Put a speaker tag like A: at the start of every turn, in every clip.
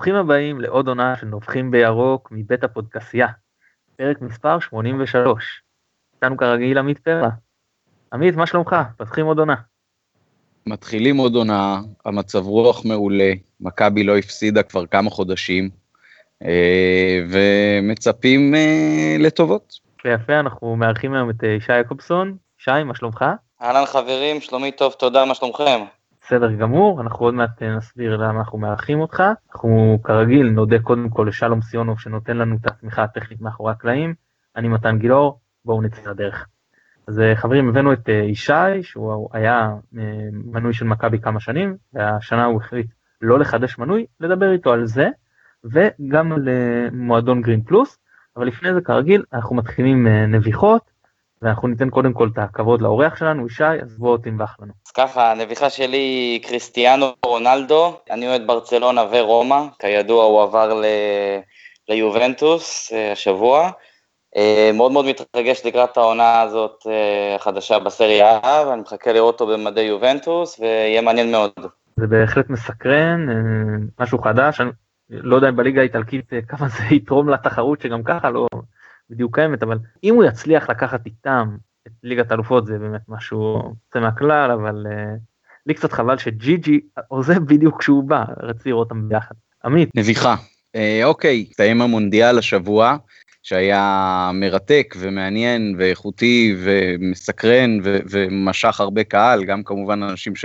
A: ברוכים הבאים לעוד עונה של נובחים בירוק מבית הפודקסייה, פרק מספר 83. איתנו כרגיל עמית פרלה. עמית, מה שלומך? פתחים עוד עונה.
B: מתחילים עוד עונה, המצב רוח מעולה, מכבי לא הפסידה כבר כמה חודשים, אה, ומצפים אה, לטובות.
A: יפה, אנחנו מארחים היום את אה, ישי יעקובסון. ישי, מה שלומך?
C: אהלן חברים, שלומי טוב, תודה, מה שלומכם?
A: בסדר גמור, אנחנו עוד מעט נסביר למה אנחנו מארחים אותך. אנחנו כרגיל נודה קודם כל לשלום סיונוב שנותן לנו את התמיכה הטכנית מאחורי הקלעים. אני מתן גילאור, בואו נצא לדרך. אז חברים, הבאנו את ישי, שהוא היה מנוי של מכבי כמה שנים, והשנה הוא החליט לא לחדש מנוי, לדבר איתו על זה, וגם על מועדון גרין פלוס. אבל לפני זה כרגיל אנחנו מתחילים אה, נביחות ואנחנו ניתן קודם כל את הכבוד לאורח שלנו ישי אז בוא תנבח לנו.
C: אז ככה הנביחה שלי היא קריסטיאנו רונלדו אני אוהד ברצלונה ורומא כידוע הוא עבר ל... ליובנטוס אה, השבוע. אה, מאוד מאוד מתרגש לקראת העונה הזאת החדשה בסריה A ואני מחכה לראות אותו במדי יובנטוס ויהיה מעניין מאוד.
A: זה בהחלט מסקרן משהו חדש לא יודע אם בליגה האיטלקית אה, כמה זה יתרום לתחרות שגם ככה לא בדיוק קיימת אבל אם הוא יצליח לקחת איתם את ליגת האלופות זה באמת משהו יוצא מהכלל אבל uh, לי קצת חבל שג'י ג'י עוזב בדיוק כשהוא בא רציתי לראות אותם ביחד. עמית.
B: נביחה. אה, אוקיי, הסתיים המונדיאל השבוע שהיה מרתק ומעניין ואיכותי ומסקרן ו- ומשך הרבה קהל גם כמובן אנשים ש...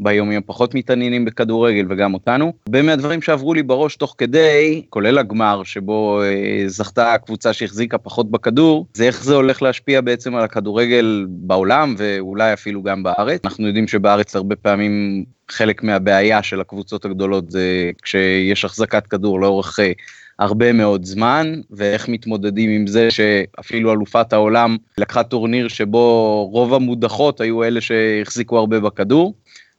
B: ביום יום פחות מתעניינים בכדורגל וגם אותנו. הרבה מהדברים שעברו לי בראש תוך כדי, כולל הגמר שבו אה, זכתה הקבוצה שהחזיקה פחות בכדור, זה איך זה הולך להשפיע בעצם על הכדורגל בעולם ואולי אפילו גם בארץ. אנחנו יודעים שבארץ הרבה פעמים חלק מהבעיה של הקבוצות הגדולות זה כשיש החזקת כדור לאורך אה, הרבה מאוד זמן ואיך מתמודדים עם זה שאפילו אלופת העולם לקחה טורניר שבו רוב המודחות היו אלה שהחזיקו הרבה בכדור.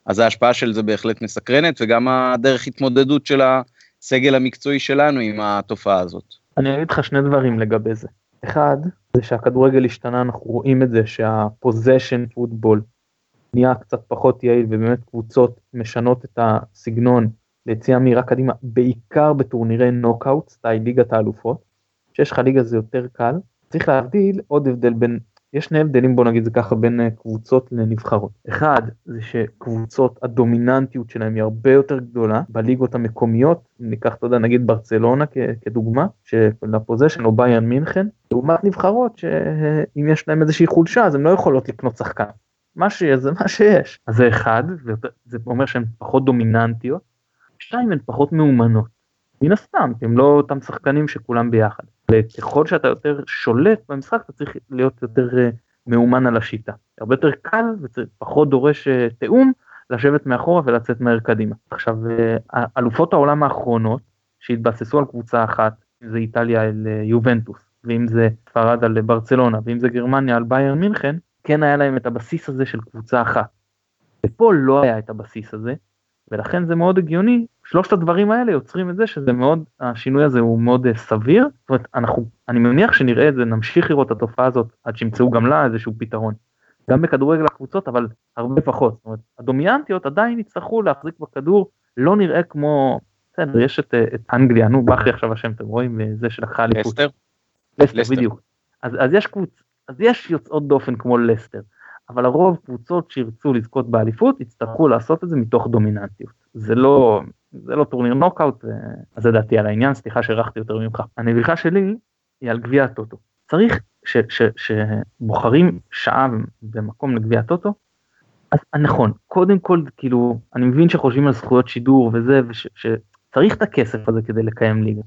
B: אז ההשפעה של זה בהחלט מסקרנת, וגם הדרך התמודדות של הסגל המקצועי שלנו עם התופעה הזאת.
A: אני אגיד לך שני דברים לגבי זה. אחד, זה שהכדורגל השתנה, אנחנו רואים את זה שהפוזיישן פוטבול נהיה קצת פחות יעיל, ובאמת קבוצות משנות את הסגנון ליציאה מהירה קדימה, בעיקר בטורנירי נוקאוט, סטייל ליגת האלופות, שיש לך ליגה זה יותר קל. צריך להבדיל עוד הבדל בין יש שני הבדלים בוא נגיד זה ככה בין אה, קבוצות לנבחרות. אחד זה שקבוצות הדומיננטיות שלהם היא הרבה יותר גדולה בליגות המקומיות, ניקח אתה יודע נגיד ברצלונה כדוגמה, שלפוזיישן או ביירן מינכן, לעומת נבחרות שאם יש להם איזושהי חולשה אז הן לא יכולות לקנות שחקן. מה שיש זה מה שיש. אז זה אחד, זה אומר שהן פחות דומיננטיות, שתיים הן פחות מאומנות. מן הסתם, הם לא אותם שחקנים שכולם ביחד. וככל שאתה יותר שולט במשחק אתה צריך להיות יותר אה, מאומן על השיטה. הרבה יותר קל ופחות דורש אה, תיאום לשבת מאחורה ולצאת מהר קדימה. עכשיו אה, אלופות העולם האחרונות שהתבססו על קבוצה אחת, אם זה איטליה אל יובנטוס, ואם זה ספרד על ברצלונה, ואם זה גרמניה על ביירן מינכן, כן היה להם את הבסיס הזה של קבוצה אחת. ופה לא היה את הבסיס הזה, ולכן זה מאוד הגיוני שלושת הדברים האלה יוצרים את זה שזה מאוד השינוי הזה הוא מאוד uh, סביר זאת אומרת אנחנו אני מניח שנראה את זה נמשיך לראות את התופעה הזאת עד שימצאו גם לה איזשהו פתרון. גם בכדורגל הקבוצות אבל הרבה פחות זאת אומרת הדומיינטיות עדיין יצטרכו להחזיק בכדור לא נראה כמו בסדר יש את, אה, את אנגליה נו בכי עכשיו השם אתם רואים אה, זה שלקחה אליפות. לסטר. לסטר בדיוק. אז, אז יש קבוצ... אז יש יוצאות דופן כמו לסטר. אבל הרוב קבוצות שירצו לזכות באליפות יצטרכו לעשות את זה מתוך דומיננטיות. זה לא, זה לא טורניר נוקאוט, אז זה דעתי על העניין, סליחה שהערכתי יותר ממך. הנביכה שלי היא על גביע הטוטו. צריך שבוחרים שעה במקום לגביע הטוטו, אז נכון, קודם כל כאילו, אני מבין שחושבים על זכויות שידור וזה, ושצריך את הכסף הזה כדי לקיים ליגה.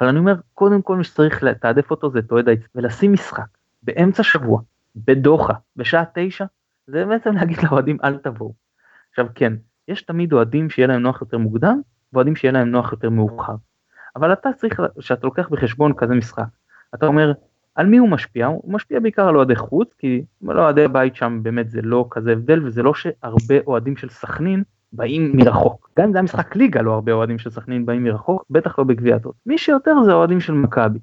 A: אבל אני אומר, קודם כל מי שצריך לתעדף אותו זה את אוהד ולשים משחק באמצע שבוע, בדוחה, בשעה תשע, זה בעצם להגיד לאוהדים אל תבואו. עכשיו כן, יש תמיד אוהדים שיהיה להם נוח יותר מוקדם, ואוהדים שיהיה להם נוח יותר מאוחר. אבל אתה צריך, כשאתה לוקח בחשבון כזה משחק, אתה אומר, על מי הוא משפיע? הוא משפיע בעיקר על אוהדי חוץ, כי אוהדי בית שם באמת זה לא כזה הבדל, וזה לא שהרבה אוהדים של סכנין באים מרחוק. גם אם זה היה משחק ליגה לא הרבה אוהדים של סכנין באים מרחוק, בטח לא בגביע. מי שיותר זה אוהדים של מכבי,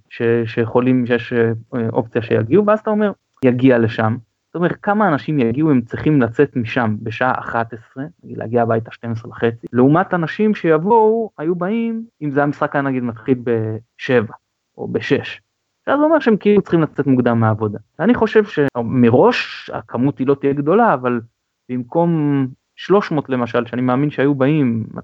A: שיכולים, שיש אה, אופציה שיגיעו, ואז אתה אומר, יגיע לשם, זאת אומרת, כמה אנשים יגיעו, הם צריכים לצאת משם בשעה 11, להגיע הביתה 12 וחצי, לעומת אנשים שיבואו, היו באים, אם זה המשחק היה נגיד מתחיל ב-7 או ב-6. אז זה אומר שהם כאילו צריכים לצאת מוקדם מהעבודה. ואני חושב שמראש הכמות היא לא תהיה גדולה, אבל במקום 300 למשל, שאני מאמין שהיו באים, 200-300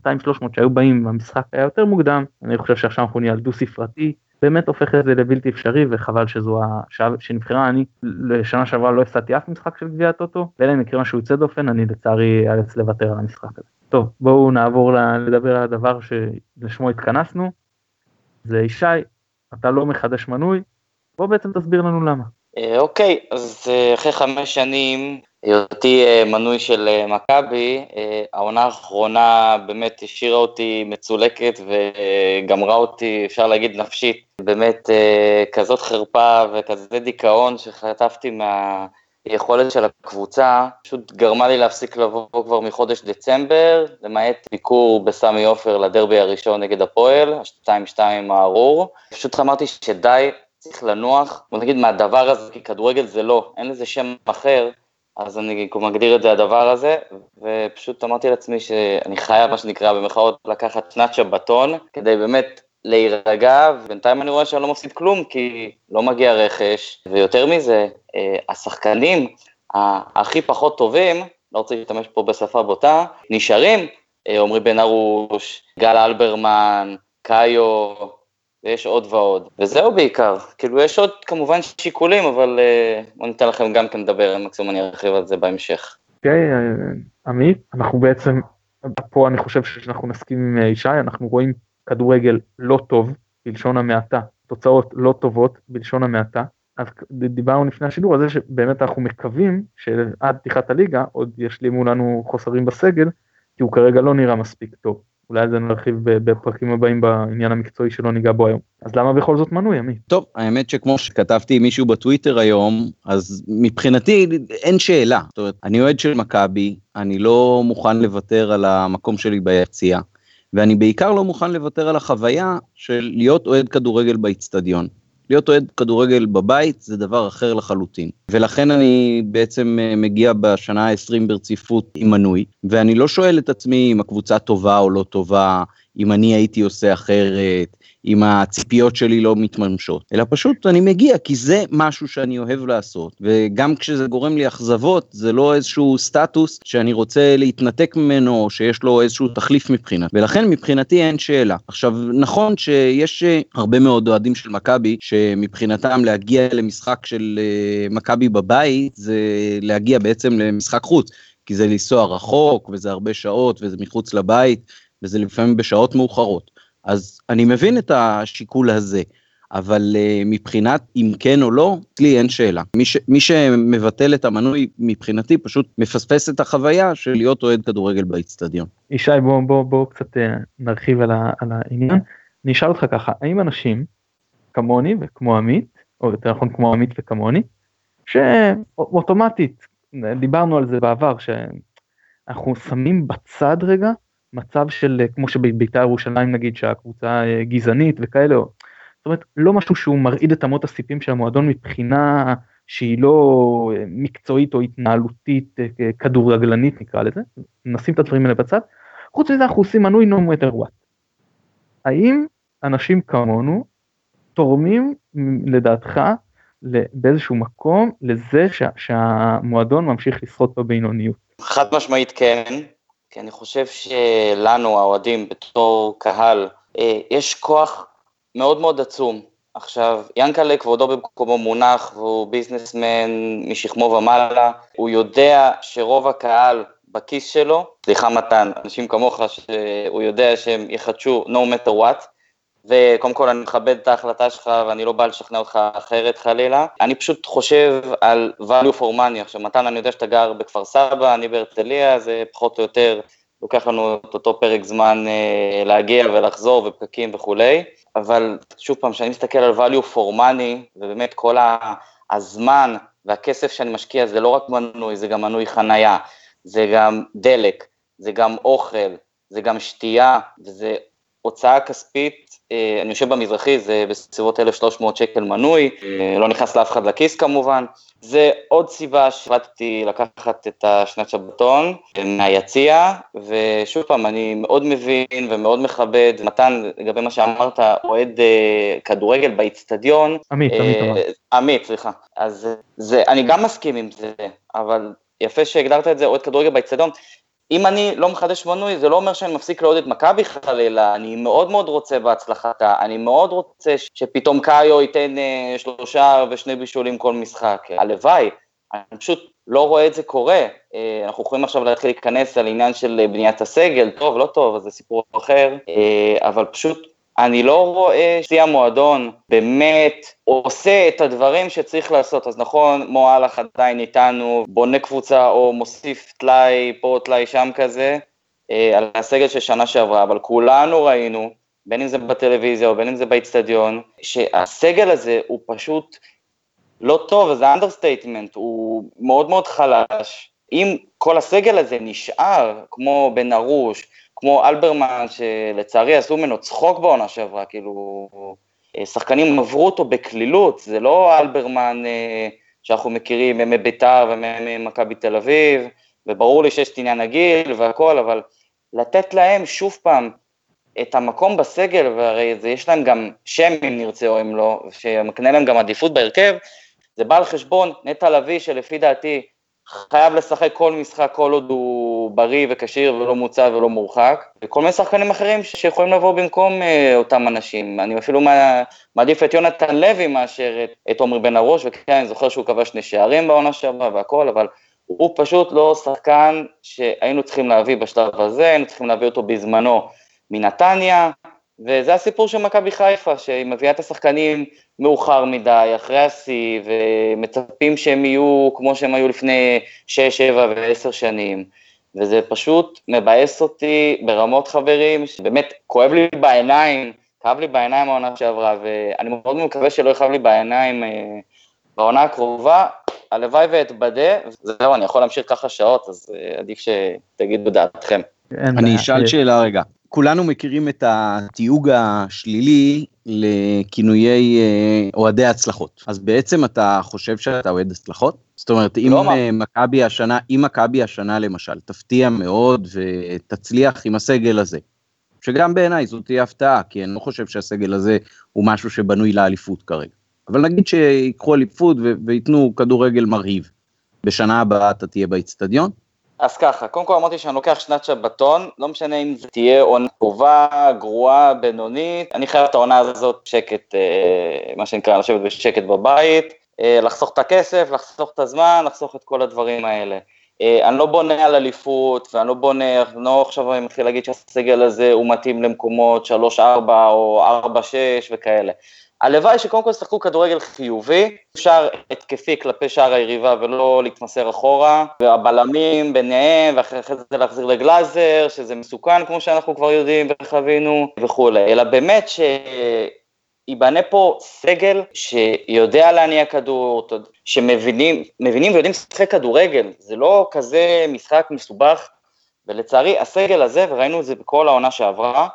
A: שהיו באים, המשחק היה יותר מוקדם, אני חושב שעכשיו אנחנו נהיה על דו ספרתי, באמת הופך את זה לבלתי אפשרי וחבל שזו השעה שנבחרה אני לשנה שעברה לא הפסדתי אף משחק של גביע הטוטו ואלה אם יקרה משהו יוצא דופן אני לצערי אאלץ לוותר על המשחק הזה. טוב בואו נעבור לדבר על הדבר שלשמו התכנסנו. זה ישי אתה לא מחדש מנוי בוא בעצם תסביר לנו למה.
C: אה, אוקיי אז אה, אחרי חמש שנים היותי אה, מנוי של אה, מכבי, אה, העונה האחרונה באמת השאירה אותי מצולקת וגמרה אותי, אפשר להגיד, נפשית. באמת כזאת חרפה וכזה דיכאון שחטפתי מהיכולת של הקבוצה, פשוט גרמה לי להפסיק לבוא כבר מחודש דצמבר, למעט ביקור בסמי עופר לדרבי הראשון נגד הפועל, ה-2-2 הארור. פשוט אמרתי שדי, צריך לנוח, בוא נגיד מהדבר הזה, כי כדורגל זה לא, אין לזה שם אחר. אז אני מגדיר את זה הדבר הזה, ופשוט אמרתי לעצמי שאני חייב, מה שנקרא, במרכאות, לקחת שנת שבתון, כדי באמת להירגע, ובינתיים אני רואה שאני לא מפסיד כלום, כי לא מגיע רכש, ויותר מזה, אה, השחקנים הכי פחות טובים, לא רוצה להשתמש פה בשפה בוטה, נשארים, אה, עמרי בן ארוש, גל אלברמן, קאיו, ויש עוד ועוד, וזהו בעיקר, כאילו יש עוד כמובן שיקולים, אבל uh, בוא ניתן לכם גם כן לדבר, מקסימום אני ארחיב על זה בהמשך.
A: אוקיי, okay, עמית, אנחנו בעצם, פה אני חושב שאנחנו נסכים עם אה, ישי, אנחנו רואים כדורגל לא טוב, בלשון המעטה, תוצאות לא טובות, בלשון המעטה, אז דיברנו לפני השידור על זה שבאמת אנחנו מקווים שעד פתיחת הליגה עוד ישלימו לנו חוסרים בסגל, כי הוא כרגע לא נראה מספיק טוב. אולי על זה נרחיב בפרקים הבאים בעניין המקצועי שלא ניגע בו היום. אז למה בכל זאת מנוי, עמית?
B: טוב, האמת שכמו שכתבתי עם מישהו בטוויטר היום, אז מבחינתי אין שאלה. זאת אומרת, אני אוהד של מכבי, אני לא מוכן לוותר על המקום שלי ביציע, ואני בעיקר לא מוכן לוותר על החוויה של להיות אוהד כדורגל באיצטדיון. להיות אוהד כדורגל בבית זה דבר אחר לחלוטין. ולכן אני בעצם אה, מגיע בשנה ה-20 ברציפות עם מנוי, ואני לא שואל את עצמי אם הקבוצה טובה או לא טובה, אם אני הייתי עושה אחרת, אם הציפיות שלי לא מתממשות, אלא פשוט אני מגיע כי זה משהו שאני אוהב לעשות, וגם כשזה גורם לי אכזבות, זה לא איזשהו סטטוס שאני רוצה להתנתק ממנו, או שיש לו איזשהו תחליף מבחינת, ולכן מבחינתי אין שאלה. עכשיו, נכון שיש אה, הרבה מאוד אוהדים של מכבי, שמבחינתם להגיע למשחק של אה, מכבי בבית, זה להגיע בעצם למשחק חוץ. כי זה לנסוע רחוק וזה הרבה שעות וזה מחוץ לבית וזה לפעמים בשעות מאוחרות. אז אני מבין את השיקול הזה, אבל uh, מבחינת אם כן או לא, לי אין שאלה. מי, ש, מי שמבטל את המנוי מבחינתי פשוט מפספס את החוויה של להיות אוהד כדורגל באיצטדיון.
A: ישי בוא בוא בוא קצת uh, נרחיב על, ה, על העניין. אני אשאל אותך ככה, האם אנשים כמוני וכמו עמית, או יותר נכון כמו עמית וכמוני, שאוטומטית, דיברנו על זה בעבר, שאנחנו שמים בצד רגע מצב של אה, כמו שבית"ר ירושלים נגיד שהקבוצה אה, גזענית וכאלה, זאת אומרת לא משהו שהוא מרעיד את אמות הסיפים של המועדון מבחינה שהיא לא אה, מקצועית או התנהלותית כדורגלנית נקרא לזה, נשים את הדברים האלה בצד, חוץ מזה אנחנו עושים מנוי no matter what. האם אנשים כמונו תורמים לדעתך באיזשהו מקום לזה שה, שהמועדון ממשיך לשחות בבינוניות?
C: חד משמעית כן, כי אני חושב שלנו, האוהדים, בתור קהל, אה, יש כוח מאוד מאוד עצום. עכשיו, ינקלה כבודו במקומו מונח, והוא ביזנסמן משכמו ומעלה, הוא יודע שרוב הקהל בכיס שלו, סליחה מתן, אנשים כמוך, שהוא יודע שהם יחדשו no matter what, וקודם כל אני מכבד את ההחלטה שלך ואני לא בא לשכנע אותך אחרת חלילה. אני פשוט חושב על value for money. עכשיו מתן, אני יודע שאתה גר בכפר סבא, אני בהרצליה, זה פחות או יותר לוקח לנו את אותו פרק זמן אה, להגיע ולחזור ופקקים וכולי, אבל שוב פעם, כשאני מסתכל על value for money, ובאמת כל הזמן והכסף שאני משקיע זה לא רק מנוי, זה גם מנוי חנייה, זה גם דלק, זה גם אוכל, זה גם שתייה, וזה הוצאה כספית אה, אני יושב במזרחי, זה בסביבות 1,300 שקל מנוי, אה, לא נכנס לאף אחד לכיס כמובן. זה עוד סיבה שהחלטתי לקחת את השנת שבתון אה, מהיציע, ושוב פעם, אני מאוד מבין ומאוד מכבד, מתן, לגבי מה שאמרת, אוהד כדורגל באיצטדיון.
A: עמית, עמית
C: אמר. עמית, סליחה. אז זה, אני גם מסכים עם זה, אבל יפה שהגדרת את זה, אוהד כדורגל באיצטדיון. אם אני לא מחדש מנוי, זה לא אומר שאני מפסיק לעודד את מכבי חלילה, אני מאוד מאוד רוצה בהצלחתה, אני מאוד רוצה שפתאום קאיו ייתן אה, שלושה ושני בישולים כל משחק, הלוואי, אני פשוט לא רואה את זה קורה. אה, אנחנו יכולים עכשיו להתחיל להיכנס על עניין של בניית הסגל, טוב, לא טוב, אז זה סיפור אחר, אה, אבל פשוט אני לא רואה שיא המועדון באמת עושה את הדברים שצריך לעשות. אז נכון, מועלך עדיין איתנו, בונה קבוצה או מוסיף טלאי פה, טלאי שם כזה, אה, על הסגל של שנה שעברה, אבל כולנו ראינו, בין אם זה בטלוויזיה או בין אם זה באיצטדיון, שהסגל הזה הוא פשוט לא טוב, זה understatement, הוא מאוד מאוד חלש. אם כל הסגל הזה נשאר, כמו בן ארוש, כמו אלברמן, שלצערי עשו ממנו צחוק בעונה שעברה, כאילו, אה, שחקנים עברו אותו בקלילות, זה לא אלברמן אה, שאנחנו מכירים מביתר וממכבי תל אביב, וברור לי שיש את עניין הגיל והכל, אבל לתת להם שוב פעם את המקום בסגל, והרי זה, יש להם גם שם אם נרצה או אם לא, שמקנה להם גם עדיפות בהרכב, זה בא על חשבון נטע לביא, שלפי דעתי חייב לשחק כל משחק כל עוד הוא בריא וכשיר ולא מוצב ולא מורחק, וכל מיני שחקנים אחרים שיכולים לבוא במקום אה, אותם אנשים. אני אפילו מעדיף את יונתן לוי מאשר את, את עומרי בן ארוש, וכן, אני זוכר שהוא כבש שני שערים בעונה שעברה והכל, אבל הוא פשוט לא שחקן שהיינו צריכים להביא בשלב הזה, היינו צריכים להביא אותו בזמנו מנתניה, וזה הסיפור של מכבי חיפה, שהיא מביאה את השחקנים מאוחר מדי, אחרי השיא, ומצפים שהם יהיו כמו שהם היו לפני 6, 7 ו-10 שנים. וזה פשוט מבאס אותי ברמות חברים, שבאמת כואב לי בעיניים, כאב לי בעיניים העונה שעברה, ואני מאוד מקווה שלא יכאב לי בעיניים אה, בעונה הקרובה. הלוואי ואתבדה, זהו, אני יכול להמשיך ככה שעות, אז אה, עדיף שתגידו דעתכם.
B: אני אשאל שאלה רגע. כולנו מכירים את התיוג השלילי לכינויי אה, אוהדי הצלחות. אז בעצם אתה חושב שאתה אוהד הצלחות? זאת אומרת, אם לא אה, מכבי השנה, אם מכבי השנה למשל, תפתיע מאוד ותצליח עם הסגל הזה, שגם בעיניי זאת תהיה הפתעה, כי אני לא חושב שהסגל הזה הוא משהו שבנוי לאליפות כרגע. אבל נגיד שיקחו אליפות וייתנו כדורגל מרהיב. בשנה הבאה אתה תהיה באיצטדיון?
C: אז ככה, קודם כל אמרתי שאני לוקח שנת שבתון, לא משנה אם זה תהיה עונה טובה, גרועה, בינונית, אני חייב את העונה הזאת שקט, אה, מה שנקרא, לשבת בשקט בבית, אה, לחסוך את הכסף, לחסוך את הזמן, לחסוך את כל הדברים האלה. אה, אני לא בונה על אליפות, ואני לא בונה, אני לא עכשיו מתחיל להגיד שהסגל הזה הוא מתאים למקומות 3-4 או 4-6 וכאלה. הלוואי שקודם כל ישחקו כדורגל חיובי, אפשר התקפי כלפי שער היריבה ולא להתמסר אחורה, והבלמים ביניהם, ואחרי זה להחזיר לגלאזר, שזה מסוכן כמו שאנחנו כבר יודעים וחווינו וכולי, אלא באמת שיבנה פה סגל שיודע להניע כדור, שמבינים ויודעים לשחק כדורגל, זה לא כזה משחק מסובך, ולצערי הסגל הזה, וראינו את זה בכל העונה שעברה,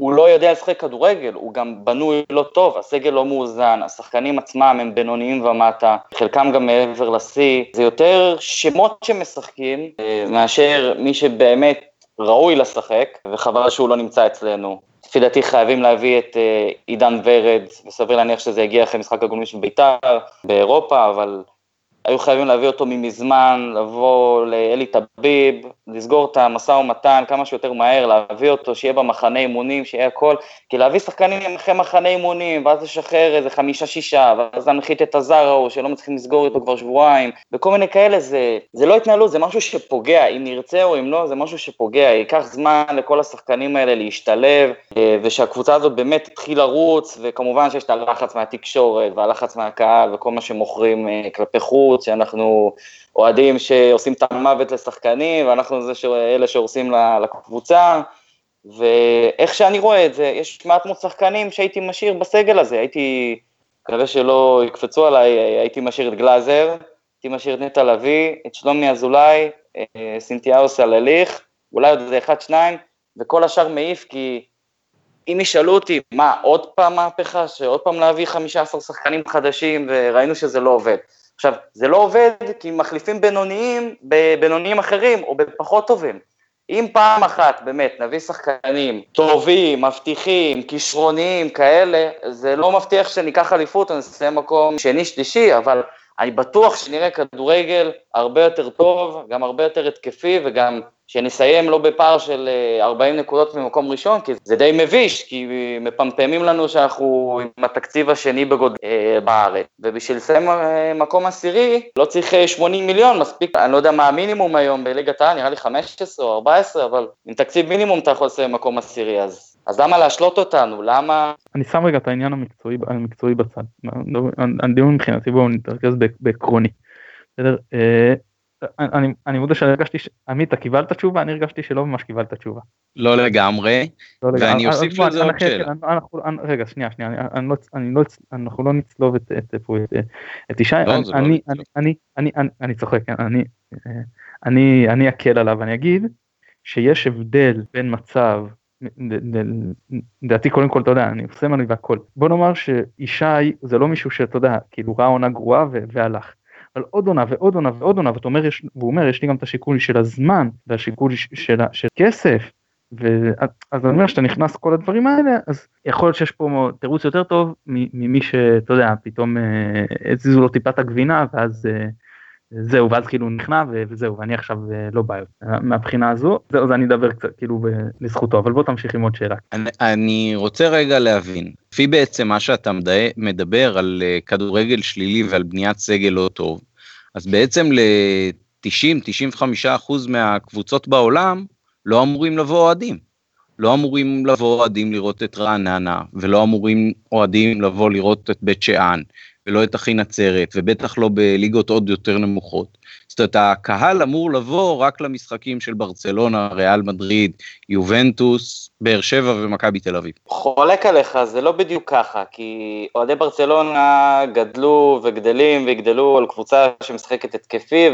C: הוא לא יודע לשחק כדורגל, הוא גם בנוי לא טוב, הסגל לא מאוזן, השחקנים עצמם הם בינוניים ומטה, חלקם גם מעבר לשיא, זה יותר שמות שמשחקים אה, מאשר מי שבאמת ראוי לשחק, וחבל שהוא לא נמצא אצלנו. לפי דעתי חייבים להביא את אה, עידן ורד, וסביר להניח שזה יגיע אחרי משחק הגולמי של בית"ר באירופה, אבל היו חייבים להביא אותו ממזמן, לבוא לאלי טביב, לסגור את המשא ומתן כמה שיותר מהר, להביא אותו, שיהיה במחנה אימונים, שיהיה הכל, כי להביא שחקנים אחרי מחנה אימונים, ואז לשחרר איזה חמישה-שישה, ואז להנחית את הזר ההוא, שלא מצליחים לסגור איתו כבר שבועיים, וכל מיני כאלה, זה, זה לא התנהלות, זה משהו שפוגע, אם נרצה או אם לא, זה משהו שפוגע, ייקח זמן לכל השחקנים האלה להשתלב, אה, ושהקבוצה הזאת באמת תתחיל לרוץ, וכמובן שיש את הלחץ מהתקשורת, והלחץ מהקהל, וכל מה שמוכרים אה, כלפי חוץ, שאנחנו אוהדים שעושים את המוות לשחקנים, ואנחנו זה אלה שהורסים לקבוצה, ואיך שאני רואה את זה, יש מעט מאוד שחקנים שהייתי משאיר בסגל הזה, הייתי, מקווה שלא יקפצו עליי, הייתי משאיר את גלאזר, הייתי משאיר את נטע לביא, את שלומי אזולאי, סינתיאו סלליך, אולי עוד איזה אחד, שניים, וכל השאר מעיף, כי אם ישאלו אותי, מה, עוד פעם מהפכה, שעוד פעם להביא 15 שחקנים חדשים, וראינו שזה לא עובד. עכשיו, זה לא עובד כי מחליפים בינוניים בבינוניים אחרים, או בפחות טובים. אם פעם אחת באמת נביא שחקנים טובים, מבטיחים, כישרוניים כאלה, זה לא מבטיח שניקח אליפות, אני אעשה מקום שני, שלישי, אבל אני בטוח שנראה כדורגל הרבה יותר טוב, גם הרבה יותר התקפי וגם שנסיים לא בפער של 40 אה, נקודות ממקום ראשון, כי זה די מביש, כי מפמפמים לנו שאנחנו עם התקציב השני בגודל אה, בארץ. ובשביל לסיים אה, מקום עשירי, לא צריך 80 מיליון, מספיק, אני לא יודע מה המינימום היום בליגת העל, נראה לי 15 או 14, אבל עם תקציב מינימום אתה יכול לסיים מקום עשירי, אז אז למה להשלות אותנו? למה...
A: אני שם רגע את העניין המקצועי, המקצועי בצד. הדיון מבחינתי בואו נתרכז בעקרוני. בסדר? אה, אני, אני מודה שאני הרגשתי, עמית, אתה קיבלת תשובה? אני הרגשתי שלא ממש קיבלת תשובה.
B: לא לגמרי, לא ואני אוסיף לזה עוד שאלה.
A: רגע, שנייה, שנייה, אני לא, אני לא, אנחנו לא נצלוב את, את, את, את ישי, לא, אני, לא אני, אני, אני, אני, אני צוחק, אני, אני, אני אקל עליו, אני אגיד שיש הבדל בין מצב לדעתי קודם כל אתה יודע אני עושה מנוי והכל בוא נאמר שישי זה לא מישהו שאתה יודע כאילו ראה עונה גרועה והלך. אבל עוד עונה ועוד עונה ועוד עונה ואתה אומר יש, והוא אומר יש לי גם את השיקול של הזמן והשיקול של, של כסף ואז אני אומר שאתה נכנס כל הדברים האלה אז יכול להיות שיש פה תירוץ יותר טוב ממי שאתה יודע פתאום אה, הזיזו לו טיפה את הגבינה ואז אה, זהו ואז כאילו נכנע וזהו ואני עכשיו אה, לא בא מהבחינה הזו זהו אז אני אדבר קצת כאילו לזכותו אבל בוא תמשיך עם עוד שאלה.
B: אני, אני רוצה רגע להבין לפי בעצם מה שאתה מדבר על אה, כדורגל שלילי ועל בניית סגל לא טוב אז בעצם ל-90-95% מהקבוצות בעולם לא אמורים לבוא אוהדים. לא אמורים לבוא אוהדים לראות את רעננה ולא אמורים אוהדים לבוא לראות את בית שאן ולא את אחי נצרת, ובטח לא בליגות עוד יותר נמוכות. זאת אומרת, הקהל אמור לבוא רק למשחקים של ברצלונה, ריאל מדריד, יובנטוס, באר שבע ומכבי תל אביב.
C: חולק עליך, זה לא בדיוק ככה, כי אוהדי ברצלונה גדלו וגדלים ויגדלו על קבוצה שמשחקת התקפי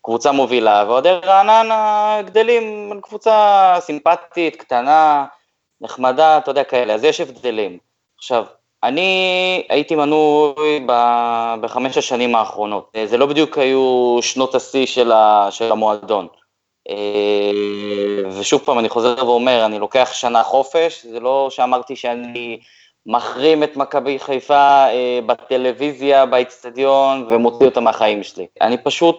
C: וקבוצה מובילה, ואוהדי רעננה גדלים על קבוצה סימפטית, קטנה, נחמדה, אתה יודע, כאלה, אז יש הבדלים. עכשיו, אני הייתי מנוי בחמש השנים האחרונות. זה לא בדיוק היו שנות השיא של, של המועדון. אה, ושוב פעם, אני חוזר ואומר, אני לוקח שנה חופש, זה לא שאמרתי שאני מחרים את מכבי חיפה אה, בטלוויזיה, באיצטדיון, ומוציא אותה מהחיים שלי. אני פשוט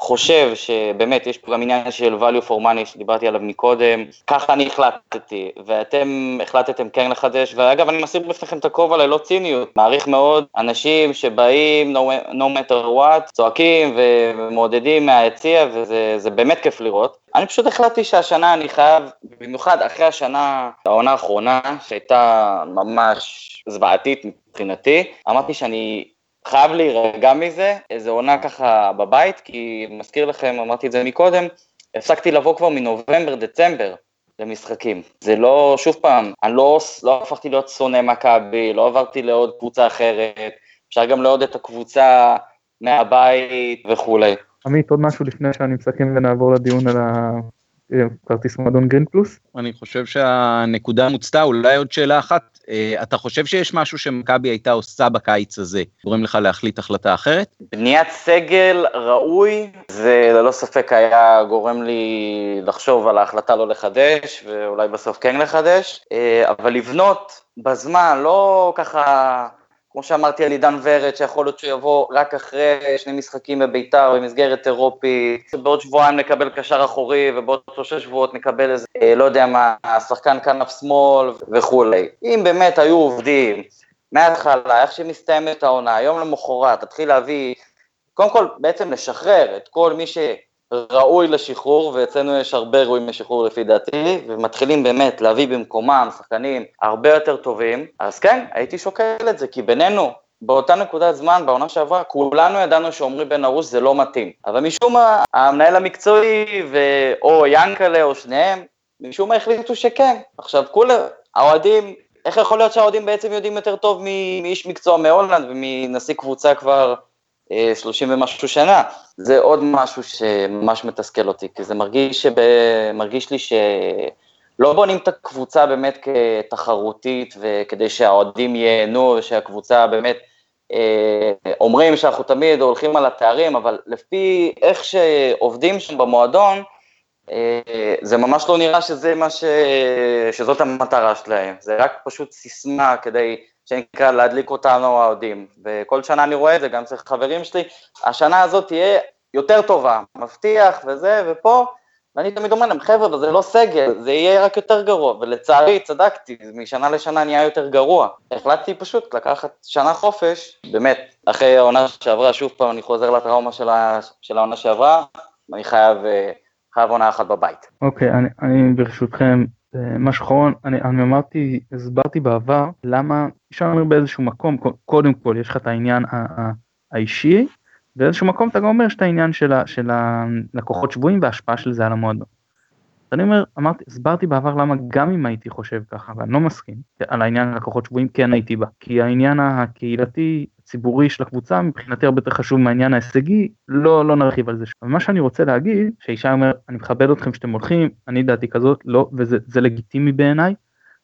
C: חושב שבאמת יש פה גם עניין של value for money שדיברתי עליו מקודם, ככה אני החלטתי, ואתם החלטתם כן לחדש, ואגב אני מסיר בפניכם את הכובע ללא ציניות, מעריך מאוד אנשים שבאים no, no matter what, צועקים ומעודדים מהיציע, וזה באמת כיף לראות. אני פשוט החלטתי שהשנה אני חייב, במיוחד אחרי השנה, העונה האחרונה, שהייתה ממש זוועתית מבחינתי, אמרתי שאני חייב להירגע מזה, איזה עונה ככה בבית, כי מזכיר לכם, אמרתי את זה מקודם, הפסקתי לבוא כבר מנובמבר, דצמבר למשחקים. זה לא, שוב פעם, אני לא, לא הפכתי להיות שונא מכבי, לא עברתי לעוד קבוצה אחרת, אפשר גם לעוד את הקבוצה מהבית וכולי.
A: עמית, עוד משהו לפני שאני מסכם ונעבור לדיון על כרטיס מועדון גרין פלוס?
B: אני חושב שהנקודה מוצתה, אולי עוד שאלה אחת, אה, אתה חושב שיש משהו שמכבי הייתה עושה בקיץ הזה, גורם לך להחליט החלטה אחרת?
C: בניית סגל ראוי, זה ללא ספק היה גורם לי לחשוב על ההחלטה לא לחדש, ואולי בסוף כן לחדש, אה, אבל לבנות בזמן, לא ככה כמו שאמרתי על עידן ורד, שיכול להיות שהוא יבוא רק אחרי שני משחקים בביתר במסגרת אירופית, בעוד שבועיים נקבל קשר אחורי ובעוד שלושה שבועות נקבל איזה, אה, לא יודע מה, שחקן כנף שמאל וכולי. אם באמת היו עובדים מההתחלה, איך שמסתיימת העונה, יום למחרת, תתחיל להביא, קודם כל בעצם לשחרר את כל מי ש... ראוי לשחרור, ואצלנו יש הרבה ראויים לשחרור לפי דעתי, ומתחילים באמת להביא במקומם שחקנים הרבה יותר טובים, אז כן, הייתי שוקל את זה, כי בינינו, באותה נקודת זמן, בעונה שעברה, כולנו ידענו שעמרי בן ארוש זה לא מתאים. אבל משום מה, המנהל המקצועי, ו... או ינקלה או שניהם, משום מה החליטו שכן. עכשיו, כולם, האוהדים, איך יכול להיות שהאוהדים בעצם יודעים יותר טוב מאיש מקצוע מהולנד ומנשיא קבוצה כבר 30 ומשהו שנה. זה עוד משהו שממש מתסכל אותי, כי זה מרגיש, שב... מרגיש לי לא בונים את הקבוצה באמת כתחרותית וכדי שהאוהדים ייהנו ושהקבוצה באמת אה, אומרים שאנחנו תמיד הולכים על התארים, אבל לפי איך שעובדים שם במועדון, אה, זה ממש לא נראה שזה מה ש... שזאת המטרה שלהם, זה רק פשוט סיסמה כדי, שנקרא, להדליק אותנו האוהדים. וכל שנה אני רואה את זה, גם אצל חברים שלי, השנה הזאת תהיה יותר טובה, מבטיח וזה, ופה ואני תמיד אומר להם, חבר'ה, זה לא סגל, זה יהיה רק יותר גרוע, ולצערי צדקתי, משנה לשנה נהיה יותר גרוע. החלטתי פשוט לקחת שנה חופש, באמת, אחרי העונה שעברה, שוב פעם אני חוזר לטראומה של, ה... של העונה שעברה, אני חייב, חייב עונה אחת בבית.
A: אוקיי, okay, אני, אני ברשותכם, אה, משהו אחרון, אני, אני אמרתי, הסברתי בעבר, למה, אפשר באיזשהו מקום, קודם כל יש לך את העניין האישי, באיזשהו מקום אתה גם אומר שאתה עניין של, ה, של הלקוחות שבויים וההשפעה של זה על המועדון. אני אומר, אמרתי, הסברתי בעבר למה גם אם הייתי חושב ככה, ואני לא מסכים, על העניין הלקוחות שבויים כן הייתי בה, כי העניין הקהילתי, הציבורי של הקבוצה מבחינתי הרבה יותר חשוב מהעניין ההישגי, לא, לא נרחיב על זה. ומה שאני רוצה להגיד, שאישה אומר, אני מכבד אתכם שאתם הולכים, אני דעתי כזאת, לא, וזה לגיטימי בעיניי,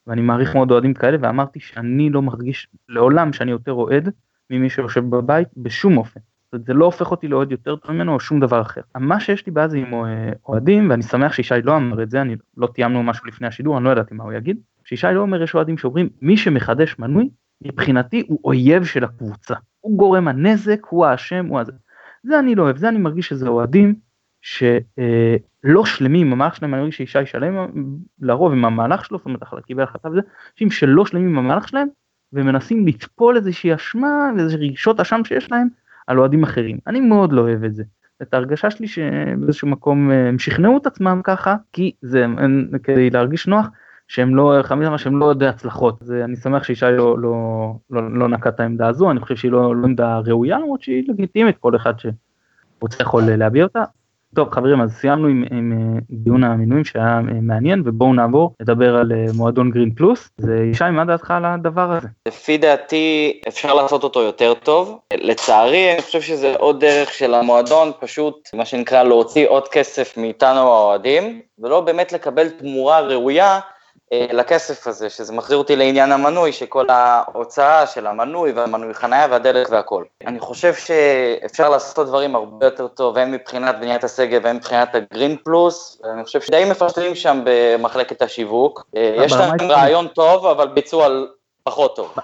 A: ואני מעריך מאוד אוהדים כאלה, ואמרתי שאני לא מרגיש לעולם שאני יותר אוהד ממי שיושב בבית בשום אופן. זה לא הופך אותי לאוהד יותר טוב ממנו או שום דבר אחר. מה שיש לי בעיה זה עם אה, אוהדים ואני שמח שישי לא אמר את זה, אני לא תיאמנו משהו לפני השידור, אני לא ידעתי מה הוא יגיד. שישי לא אומר יש אוהדים שאומרים מי שמחדש מנוי מבחינתי הוא אויב של הקבוצה. הוא גורם הנזק, הוא האשם, הוא הזה. זה אני לא אוהב, זה אני מרגיש שזה אוהדים שלא אה, שלמים המהלך שלהם, אני מרגיש שישי שלם לרוב עם המהלך שלו, זאת אומרת קיבל החלטה וזה, אנשים שלא שלמים עם המהלך שלהם ומנסים לטפול איזושהי אשמה ואיזה רגשות אשם שיש להם על אוהדים אחרים. אני מאוד לא אוהב את זה. את ההרגשה שלי שבאיזשהו מקום אה, הם שכנעו את עצמם ככה, כי זה כדי להרגיש נוח, שהם לא, חמישה מה שהם לא יודעי הצלחות. זה, אני שמח שישי לא, לא, לא, לא נקט את העמדה הזו, אני חושב שהיא לא, לא עמדה ראויה, למרות שהיא לגיטימית, כל אחד שרוצה יכול להביע אותה. טוב חברים אז סיימנו עם, עם, עם דיון המינויים שהיה מעניין ובואו נעבור לדבר על אה, מועדון גרין פלוס. זה ישי מה דעתך על הדבר הזה?
C: לפי דעתי אפשר לעשות אותו יותר טוב. לצערי אני חושב שזה עוד דרך של המועדון פשוט מה שנקרא להוציא עוד כסף מאיתנו האוהדים ולא באמת לקבל תמורה ראויה אה, לכסף הזה, שזה מחזיר אותי לעניין המנוי, שכל ההוצאה של המנוי והמנוי חניה והדלק והכל. אני חושב שאפשר לעשות דברים הרבה יותר טוב, הן מבחינת בניית הסגל והן מבחינת הגרין פלוס, אני חושב שדי מפשטים שם במחלקת השיווק. אה, יש להם רעיון טוב, אבל ביצוע פחות טוב.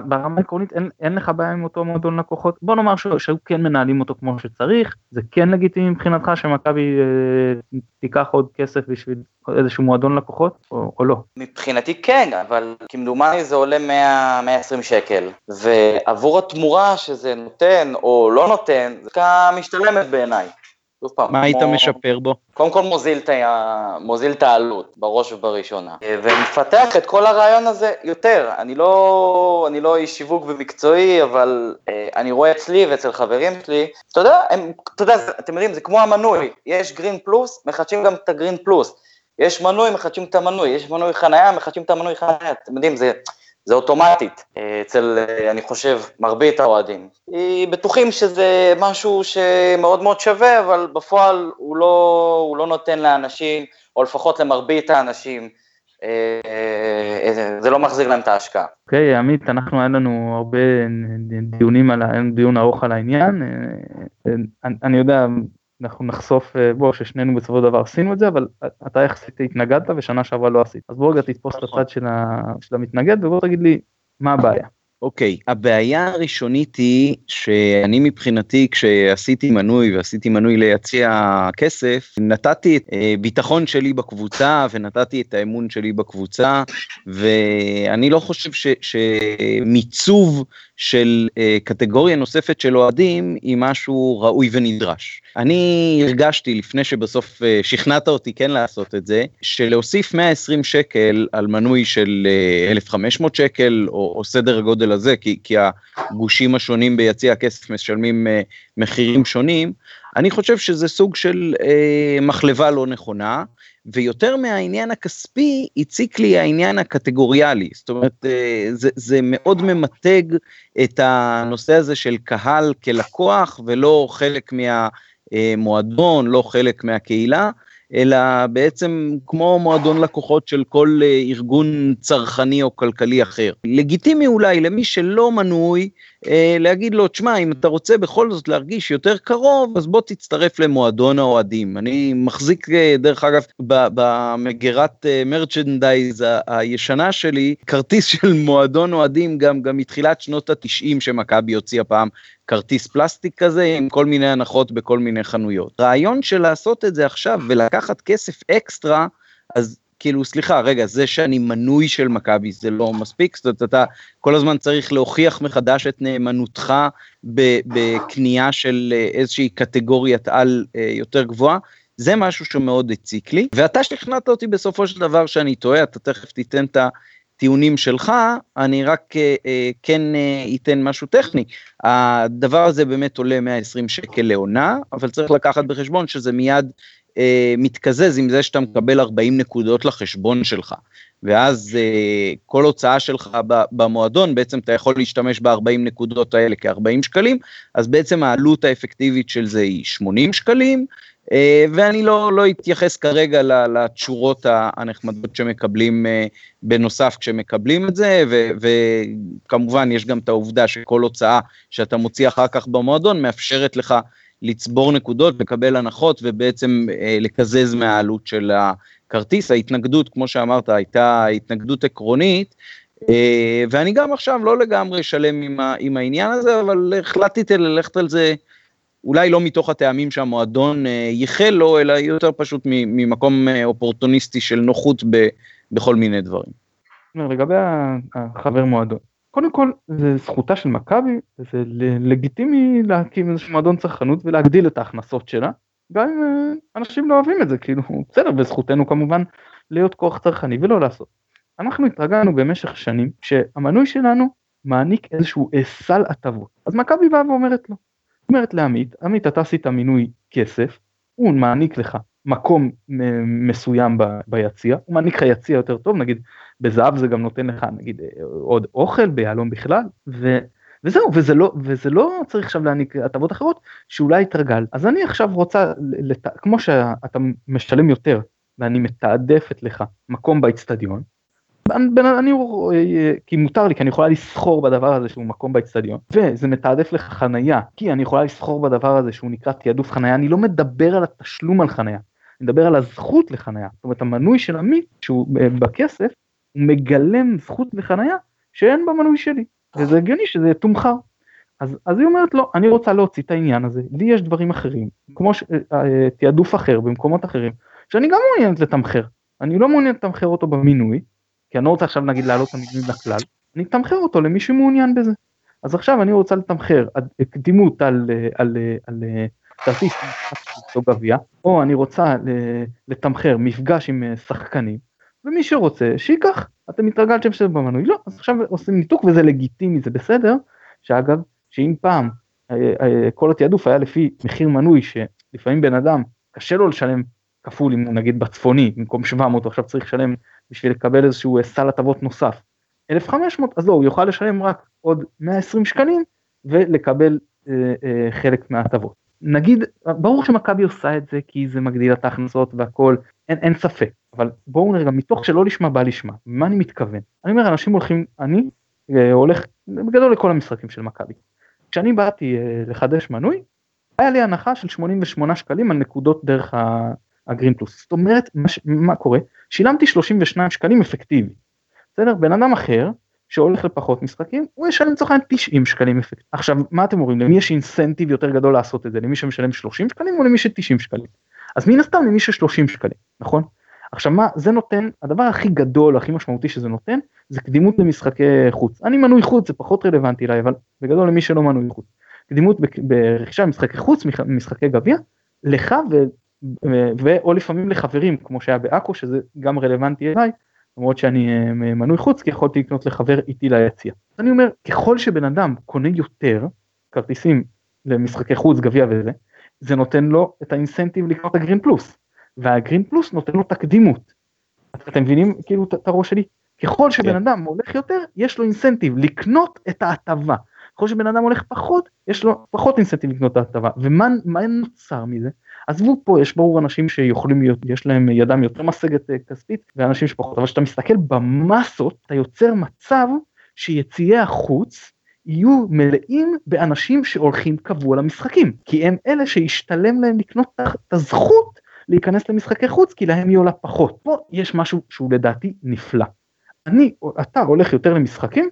A: ברמה העקרונית אין, אין לך בעיה עם אותו מועדון לקוחות בוא נאמר שהיו כן מנהלים אותו כמו שצריך זה כן לגיטימי מבחינתך שמכבי אה, תיקח עוד כסף בשביל איזשהו מועדון לקוחות או, או לא.
C: מבחינתי כן אבל כמדומני זה עולה 100, 120 שקל ועבור התמורה שזה נותן או לא נותן זה משתלמת בעיניי.
B: שוב פעם. מה כמו... היית משפר בו?
C: קודם כל מוזיל את, ה... מוזיל את העלות, בראש ובראשונה. ומפתח את כל הרעיון הזה יותר. אני לא, אני לא איש שיווק ומקצועי, אבל אה, אני רואה אצלי ואצל חברים שלי, אתה יודע, הם, אתה יודע, אתם יודעים, זה כמו המנוי. יש גרין פלוס, מחדשים גם את הגרין פלוס. יש מנוי, מחדשים את המנוי. יש מנוי חנייה, מחדשים את המנוי חנייה. אתם יודעים, זה... זה אוטומטית אה, אצל, אה, אני חושב, מרבית האוהדים. בטוחים שזה משהו שמאוד מאוד שווה, אבל בפועל הוא לא, הוא לא נותן לאנשים, או לפחות למרבית האנשים, אה, זה לא מחזיר להם את ההשקעה.
A: אוקיי, okay, עמית, אנחנו, היה לנו הרבה דיונים, על, דיון ארוך על העניין. אני יודע, אנחנו נחשוף אה, בוא ששנינו בסופו של דבר עשינו את זה אבל אתה יחסית התנגדת ושנה שעברה לא עשית. אז בוא רגע תתפוס את הצד של, של המתנגד ובוא תגיד לי מה הבעיה.
B: אוקיי, okay, הבעיה הראשונית היא שאני מבחינתי כשעשיתי מנוי ועשיתי מנוי ליציע כסף, נתתי את אה, ביטחון שלי בקבוצה ונתתי את האמון שלי בקבוצה ואני לא חושב ש, שמיצוב של אה, קטגוריה נוספת של אוהדים היא משהו ראוי ונדרש. אני הרגשתי לפני שבסוף אה, שכנעת אותי כן לעשות את זה, שלהוסיף 120 שקל על מנוי של אה, 1,500 שקל או, או סדר הגודל הזה, כי, כי הגושים השונים ביציע הכסף משלמים אה, מחירים שונים, אני חושב שזה סוג של אה, מחלבה לא נכונה. ויותר מהעניין הכספי הציק לי העניין הקטגוריאלי, זאת אומרת אה, זה, זה מאוד ממתג את הנושא הזה של קהל כלקוח ולא חלק מהמועדון, לא חלק מהקהילה, אלא בעצם כמו מועדון לקוחות של כל אה, ארגון צרכני או כלכלי אחר. לגיטימי אולי למי שלא מנוי להגיד לו, תשמע, אם אתה רוצה בכל זאת להרגיש יותר קרוב, אז בוא תצטרף למועדון האוהדים. אני מחזיק, אה, דרך אגב, במגירת מרצ'נדייז הישנה שלי, כרטיס של מועדון אוהדים גם, גם מתחילת שנות התשעים שמכבי הוציאה פעם כרטיס פלסטיק כזה עם כל מיני הנחות בכל מיני חנויות. רעיון של לעשות את זה עכשיו ולקחת כסף אקסטרה, אז כאילו סליחה רגע זה שאני מנוי של מכבי זה לא מספיק? זאת אומרת אתה כל הזמן צריך להוכיח מחדש את נאמנותך בקנייה של אה, איזושהי קטגוריית על אה, יותר גבוהה? זה משהו שמאוד הציק לי. ואתה שכנעת אותי בסופו של דבר שאני טועה אתה תכף תיתן את הטיעונים שלך, אני רק אה, אה, כן אה, אתן משהו טכני. הדבר הזה באמת עולה 120 שקל לעונה, אבל צריך לקחת בחשבון שזה מיד אה, מתקזז עם זה שאתה מקבל 40 נקודות לחשבון שלך. ואז אה, כל הוצאה שלך במועדון, בעצם אתה יכול להשתמש ב-40 נקודות האלה כ-40 שקלים, אז בעצם העלות האפקטיבית של זה היא 80 שקלים, אה, ואני לא, לא אתייחס כרגע לתשורות הנחמדות שמקבלים אה, בנוסף כשמקבלים את זה, ו, וכמובן יש גם את העובדה שכל הוצאה שאתה מוציא אחר כך במועדון מאפשרת לך לצבור נקודות, לקבל הנחות ובעצם אה, לקזז מהעלות של הכרטיס. ההתנגדות, כמו שאמרת, הייתה התנגדות עקרונית, ואני גם עכשיו לא לגמרי שלם עם, עם העניין הזה, אבל החלטתי ללכת על זה. אולי לא מתוך הטעמים שהמועדון אה, ייחל לו, אלא יותר פשוט ממקום אה, אופורטוניסטי של נוחות ב, בכל מיני דברים.
A: לגבי החבר מועדון, קודם כל זה זכותה של מכבי, זה לגיטימי להקים איזשהו מועדון צרכנות ולהגדיל את ההכנסות שלה, גם אם אה, אנשים לא אוהבים את זה, כאילו בסדר, וזכותנו כמובן להיות כוח צרכני ולא לעשות. אנחנו התרגלנו במשך שנים שהמנוי שלנו מעניק איזשהו סל הטבות, אז מכבי באה ואומרת לו, אומרת לעמית, עמית אתה עשית מינוי כסף, הוא מעניק לך מקום מסוים ביציע, הוא מעניק לך יציע יותר טוב, נגיד בזהב זה גם נותן לך נגיד עוד אוכל, ביהלום בכלל, ו, וזהו, וזה לא, וזה לא צריך עכשיו להעניק הטבות אחרות שאולי התרגל. אז אני עכשיו רוצה, לת... כמו שאתה משלם יותר ואני מתעדפת לך מקום באצטדיון, אני, כי מותר לי, כי אני יכולה לסחור בדבר הזה שהוא מקום באצטדיון, וזה מתעדף לך חנייה, כי אני יכולה לסחור בדבר הזה שהוא נקרא תעדוף חנייה, אני לא מדבר על התשלום על חנייה, אני מדבר על הזכות לחנייה, זאת אומרת המנוי של עמית שהוא אה, בכסף, הוא מגלם זכות לחנייה שאין במנוי שלי, וזה הגיוני שזה יתומחר. אז, אז היא אומרת לא, אני רוצה להוציא את העניין הזה, לי יש דברים אחרים, כמו ש, אה, אה, תעדוף אחר במקומות אחרים, שאני גם מעוניינת לתמחר, אני לא מעוניינת לתמחר אותו במינוי, כי אני לא רוצה עכשיו נגיד להעלות את המינוי לכלל, אני אתמחר אותו למי שמעוניין בזה. אז עכשיו אני רוצה לתמחר קדימות על, על, על, על כרטיס או גביע, או אני רוצה לתמחר מפגש עם שחקנים, ומי שרוצה שייקח, אתם התרגלתם שזה במנוי, לא, אז עכשיו עושים ניתוק וזה לגיטימי, זה בסדר, שאגב, שאם פעם אה, אה, כל התעדוף היה לפי מחיר מנוי, שלפעמים בן אדם קשה לו לשלם כפול אם הוא נגיד בצפוני במקום 700 עכשיו צריך לשלם בשביל לקבל איזשהו אה, סל הטבות נוסף. 1500 אז לא הוא יוכל לשלם רק עוד 120 שקלים ולקבל אה, אה, חלק מההטבות. נגיד ברור שמכבי עושה את זה כי זה מגדיל את ההכנסות והכל אין, אין ספק אבל בואו נראה מתוך שלא לשמה בא לשמה מה אני מתכוון אני אומר אנשים הולכים אני אה, הולך בגדול לכל המשחקים של מכבי. כשאני באתי אה, לחדש מנוי היה לי הנחה של 88 שקלים על נקודות דרך הגרין פלוס. זאת אומרת, מה, מה קורה? שילמתי 32 שקלים אפקטיבי. בסדר? בן אדם אחר שהולך לפחות משחקים, הוא ישלם לצורך העניין 90 שקלים אפקטיבי. עכשיו, מה אתם אומרים? למי יש אינסנטיב יותר גדול לעשות את זה? למי שמשלם 30 שקלים או למי ש-90 שקלים? אז מן הסתם למי ש-30 שקלים, נכון? עכשיו מה זה נותן הדבר הכי גדול הכי משמעותי שזה נותן זה קדימות במשחקי חוץ אני מנוי חוץ זה פחות רלוונטי אליי אבל בגדול למי שלא מנוי חוץ קדימות ברכישה במשחקי חוץ משחקי גביע לך ואו לפעמים לחברים כמו שהיה בעכו שזה גם רלוונטי אליי למרות שאני אה, מנוי חוץ כי יכולתי לקנות לחבר איתי ליציע. אני אומר ככל שבן אדם קונה יותר כרטיסים למשחקי חוץ גביע וזה זה נותן לו את האינסנטיב לקנות הגרין פלוס והגרין פלוס נותן לו את הקדימות. אתם מבינים כאילו את הראש שלי? ככל שבן כן. אדם הולך יותר יש לו אינסנטיב לקנות את ההטבה. ככל שבן אדם הולך פחות יש לו פחות אינסנטיב לקנות את ההטבה ומה נוצר מזה? עזבו פה, יש ברור אנשים שיכולים להיות, יש להם ידם יותר משגת אה, כספית, ואנשים שפחות, אבל כשאתה מסתכל במסות, אתה יוצר מצב שיציעי החוץ יהיו מלאים באנשים שהולכים קבוע למשחקים, כי הם אלה שישתלם להם לקנות את הזכות להיכנס למשחקי חוץ, כי להם היא עולה פחות. פה יש משהו שהוא לדעתי נפלא. אני, אתה הולך יותר למשחקים,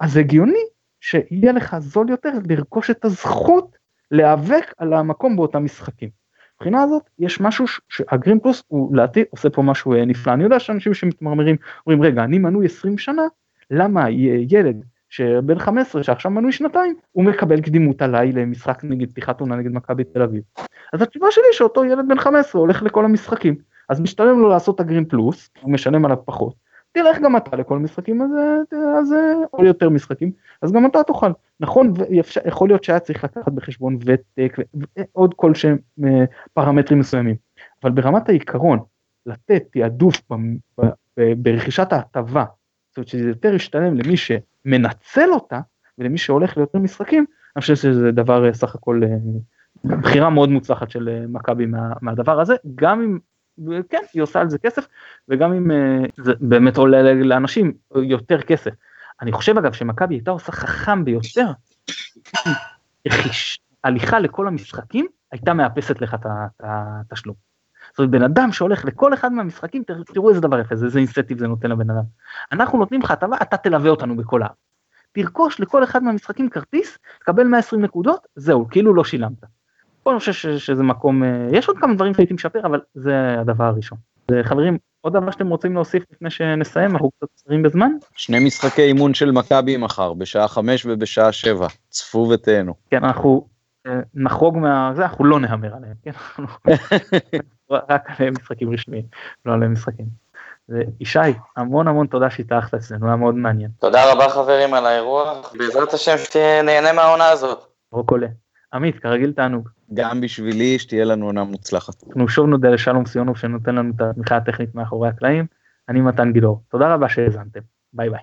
A: אז הגיוני שיהיה לך זול יותר לרכוש את הזכות להיאבק על המקום באותם משחקים. מבחינה הזאת יש משהו שהגרין פלוס הוא לדעתי עושה פה משהו אה, נפלא. אני יודע שאנשים שמתמרמרים אומרים רגע אני מנוי 20 שנה למה ילד שבן 15 שעכשיו מנוי שנתיים הוא מקבל קדימות עליי למשחק נגד פתיחת עונה נגד מכבי תל אביב. אז התשובה שלי שאותו ילד בן 15 הולך לכל המשחקים אז משתלם לו לעשות הגרין פלוס הוא משלם עליו פחות תלך גם אתה לכל משחקים אז, או יותר משחקים אז גם אתה תוכל. נכון ויכול להיות שהיה צריך לקחת בחשבון ותק ועוד כל שהם אה, פרמטרים מסוימים. אבל ברמת העיקרון לתת תעדוף ברכישת ההטבה זאת אומרת שזה יותר ישתלם למי שמנצל אותה ולמי שהולך ליותר משחקים אני חושב שזה דבר אה, סך הכל אה, בחירה מאוד מוצלחת של מכבי מה, מהדבר הזה גם אם כן, היא עושה על זה כסף, וגם אם uh, זה באמת עולה לאנשים יותר כסף. אני חושב אגב שמכבי הייתה עושה חכם ביותר, הליכה לכל המשחקים הייתה מאפסת לך את התשלום. זאת אומרת בן אדם שהולך לכל אחד מהמשחקים תראו איזה דבר יפה זה איזה אינסטיב זה נותן לבן אדם. אנחנו נותנים לך הטבה אתה תלווה אותנו בכל הארץ. תרכוש לכל אחד מהמשחקים כרטיס תקבל 120 נקודות זהו כאילו לא שילמת. פה אני חושב שזה מקום, אה, יש עוד כמה דברים שהייתי משפר, אבל זה הדבר הראשון. חברים, עוד דבר שאתם רוצים להוסיף לפני שנסיים, אנחנו קצת קצרים בזמן?
B: שני משחקי אימון של מכבי מחר, בשעה חמש ובשעה שבע, צפו ותהנו.
A: כן, אנחנו אה, נחרוג מה... זה, אנחנו לא נהמר עליהם, כן? רק עליהם משחקים רשמיים, לא עליהם משחקים. ישי, המון המון תודה שהתארחת אצלנו, היה מאוד מעניין.
C: תודה רבה חברים על האירוח, בעזרת השם שתהנה מהעונה הזאת.
A: ירוק עולה. עמית, כרגיל תענוג.
B: גם בשבילי, שתהיה לנו עונה מוצלחת.
A: אנחנו שוב נודה לשלום סיונוב שנותן לנו את התמיכה הטכנית מאחורי הקלעים. אני מתן גילאור. תודה רבה שהאזנתם. ביי ביי.